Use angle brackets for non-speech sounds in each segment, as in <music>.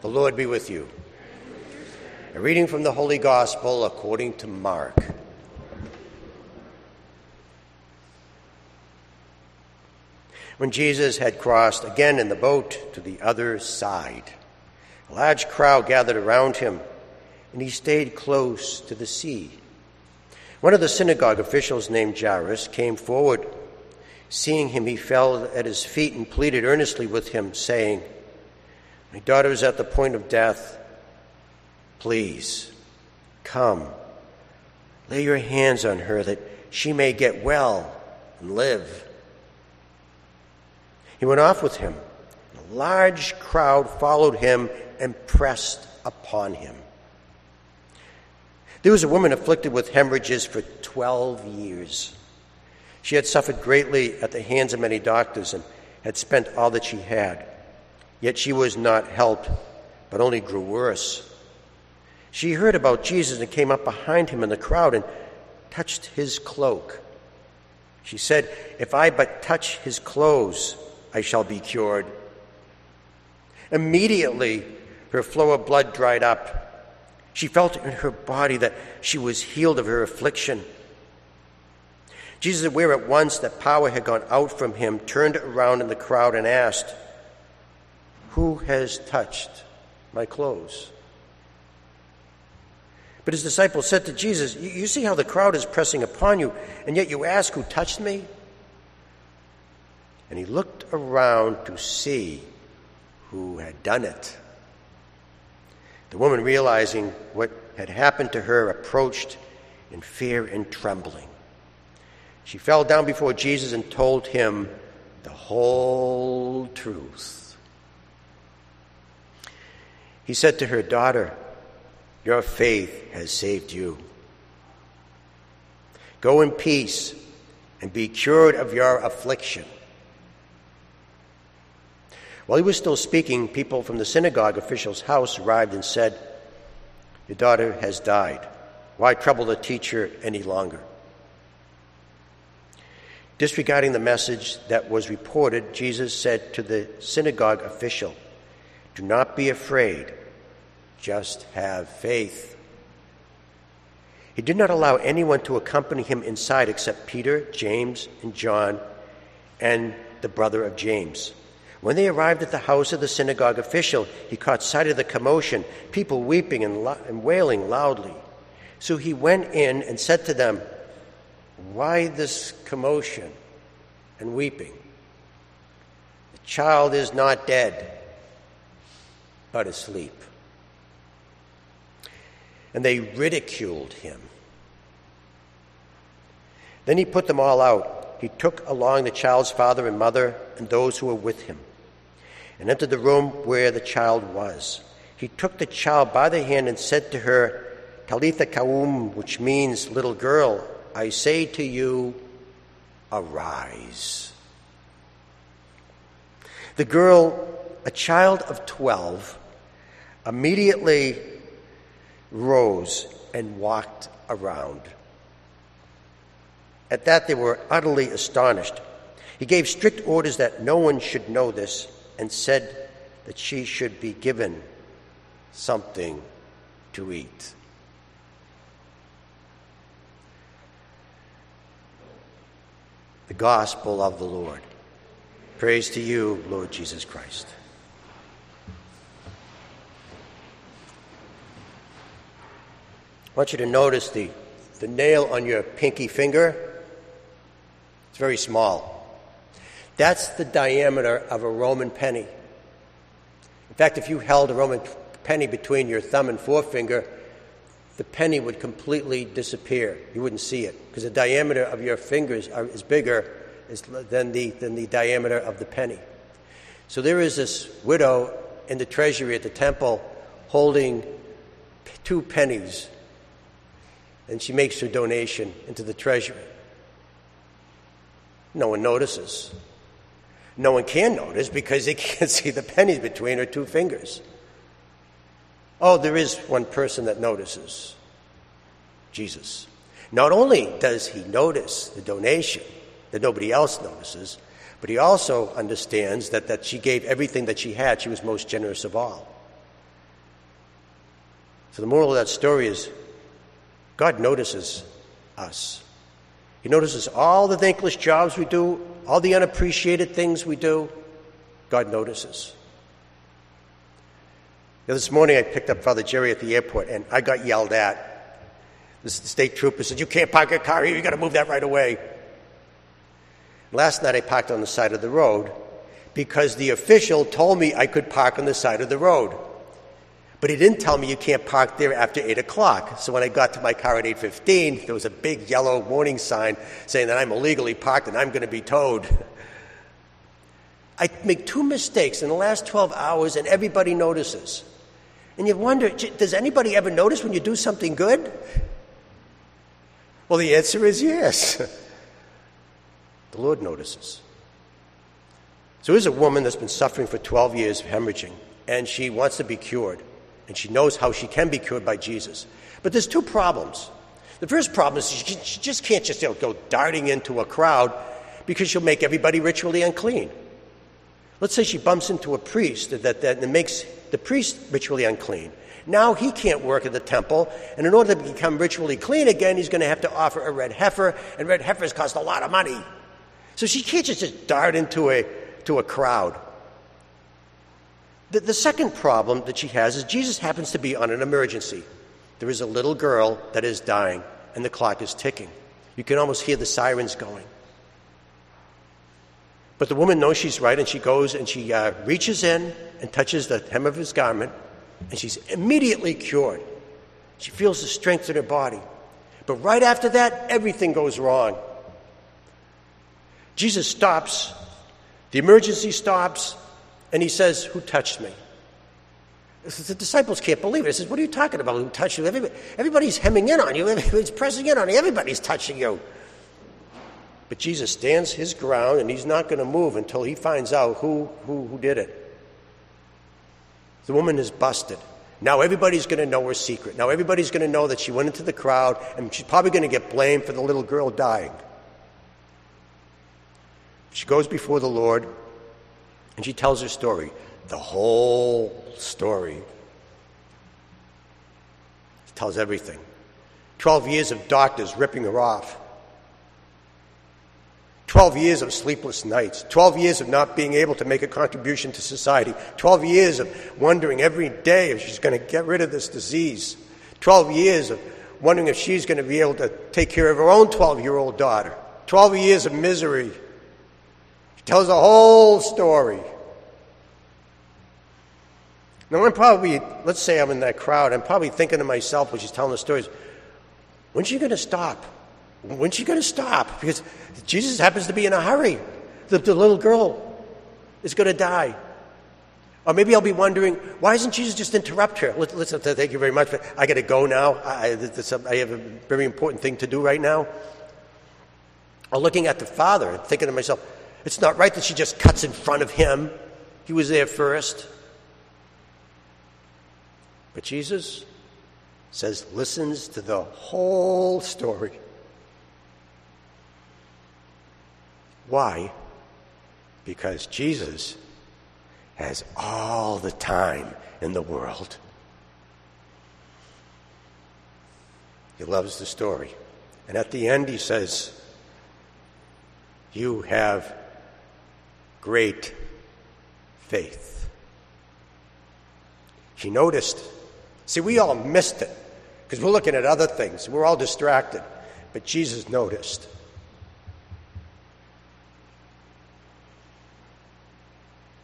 The Lord be with you. A reading from the Holy Gospel according to Mark. When Jesus had crossed again in the boat to the other side, a large crowd gathered around him, and he stayed close to the sea. One of the synagogue officials named Jairus came forward. Seeing him, he fell at his feet and pleaded earnestly with him, saying, my daughter is at the point of death. Please, come. Lay your hands on her that she may get well and live. He went off with him. A large crowd followed him and pressed upon him. There was a woman afflicted with hemorrhages for 12 years. She had suffered greatly at the hands of many doctors and had spent all that she had. Yet she was not helped, but only grew worse. She heard about Jesus and came up behind him in the crowd and touched his cloak. She said, If I but touch his clothes, I shall be cured. Immediately, her flow of blood dried up. She felt in her body that she was healed of her affliction. Jesus, aware at once that power had gone out from him, turned around in the crowd and asked, who has touched my clothes? But his disciples said to Jesus, You see how the crowd is pressing upon you, and yet you ask, Who touched me? And he looked around to see who had done it. The woman, realizing what had happened to her, approached in fear and trembling. She fell down before Jesus and told him the whole truth. He said to her, Daughter, your faith has saved you. Go in peace and be cured of your affliction. While he was still speaking, people from the synagogue official's house arrived and said, Your daughter has died. Why trouble the teacher any longer? Disregarding the message that was reported, Jesus said to the synagogue official, Do not be afraid just have faith. He did not allow anyone to accompany him inside except Peter, James, and John, and the brother of James. When they arrived at the house of the synagogue official, he caught sight of the commotion, people weeping and, lo- and wailing loudly. So he went in and said to them, Why this commotion and weeping? The child is not dead, but asleep and they ridiculed him. Then he put them all out. He took along the child's father and mother and those who were with him, and entered the room where the child was. He took the child by the hand and said to her, Talitha Koum, which means, little girl, I say to you, arise. The girl, a child of 12, immediately rose and walked around. At that, they were utterly astonished. He gave strict orders that no one should know this and said that she should be given something to eat. The Gospel of the Lord. Praise to you, Lord Jesus Christ. Want you to notice the, the nail on your pinky finger. It's very small. That's the diameter of a Roman penny. In fact, if you held a Roman penny between your thumb and forefinger, the penny would completely disappear. You wouldn't see it because the diameter of your fingers are, is bigger than the, than the diameter of the penny. So there is this widow in the treasury at the temple holding two pennies and she makes her donation into the treasury. No one notices. No one can notice because they <laughs> can't see the pennies between her two fingers. Oh, there is one person that notices Jesus. Not only does he notice the donation that nobody else notices, but he also understands that, that she gave everything that she had. She was most generous of all. So the moral of that story is God notices us. He notices all the thankless jobs we do, all the unappreciated things we do. God notices. Now, this morning I picked up Father Jerry at the airport and I got yelled at. The state trooper said, You can't park your car here, you got to move that right away. Last night I parked on the side of the road because the official told me I could park on the side of the road. But he didn't tell me you can't park there after 8 o'clock. So when I got to my car at 8.15, there was a big yellow warning sign saying that I'm illegally parked and I'm going to be towed. I make two mistakes in the last 12 hours and everybody notices. And you wonder, does anybody ever notice when you do something good? Well, the answer is yes. <laughs> the Lord notices. So here's a woman that's been suffering for 12 years of hemorrhaging, and she wants to be cured and she knows how she can be cured by Jesus. But there's two problems. The first problem is she, just can't just you know, go darting into a crowd because she'll make everybody ritually unclean. Let's say she bumps into a priest that, that, that makes the priest ritually unclean. Now he can't work at the temple, and in order to become ritually clean again, he's going to have to offer a red heifer, and red heifers cost a lot of money. So she can't just, just dart into a, to a crowd. The, the second problem that she has is Jesus happens to be on an emergency. There is a little girl that is dying, and the clock is ticking. You can almost hear the sirens going. But the woman knows she's right, and she goes and she uh, reaches in and touches the hem of his garment, and she's immediately cured. She feels the strength in her body. But right after that, everything goes wrong. Jesus stops, the emergency stops, and he says, Who touched me? The disciples can't believe it. He says, What are you talking about? Who touched you? Everybody, everybody's hemming in on you, everybody's pressing in on you, everybody's touching you. But Jesus stands his ground and he's not going to move until he finds out who, who, who did it. The woman is busted. Now everybody's going to know her secret. Now everybody's going to know that she went into the crowd and she's probably going to get blamed for the little girl dying. She goes before the Lord and she tells her story, the whole story. She tells everything. 12 years of doctors ripping her off. 12 years of sleepless nights, 12 years of not being able to make a contribution to society, 12 years of wondering every day if she's going to get rid of this disease, 12 years of wondering if she's going to be able to take care of her own 12 year old daughter, 12 years of misery, tells the whole story. Now, I'm probably, let's say I'm in that crowd, I'm probably thinking to myself when she's telling the stories, when's she going to stop? When's she going to stop? Because Jesus happens to be in a hurry. The, the little girl is going to die. Or maybe I'll be wondering, why doesn't Jesus just interrupt her? Listen, thank you very much. But I got to go now. I, I have a very important thing to do right now. Or looking at the father and thinking to myself, it's not right that she just cuts in front of him. He was there first. But Jesus says, listens to the whole story. Why? Because Jesus has all the time in the world. He loves the story. And at the end, he says, You have great faith. He noticed. See, we all missed it because we're looking at other things. We're all distracted. But Jesus noticed.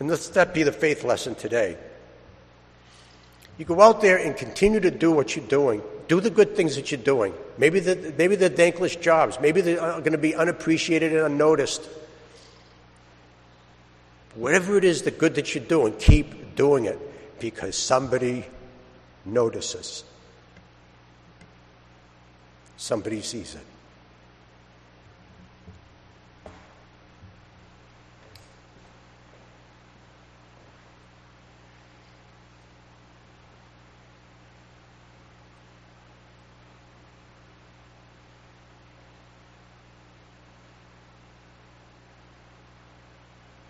And let that be the faith lesson today. You go out there and continue to do what you're doing. Do the good things that you're doing. Maybe the, maybe the thankless jobs. Maybe they're uh, going to be unappreciated and unnoticed. Whatever it is, the good that you're doing, keep doing it because somebody notices. Somebody sees it.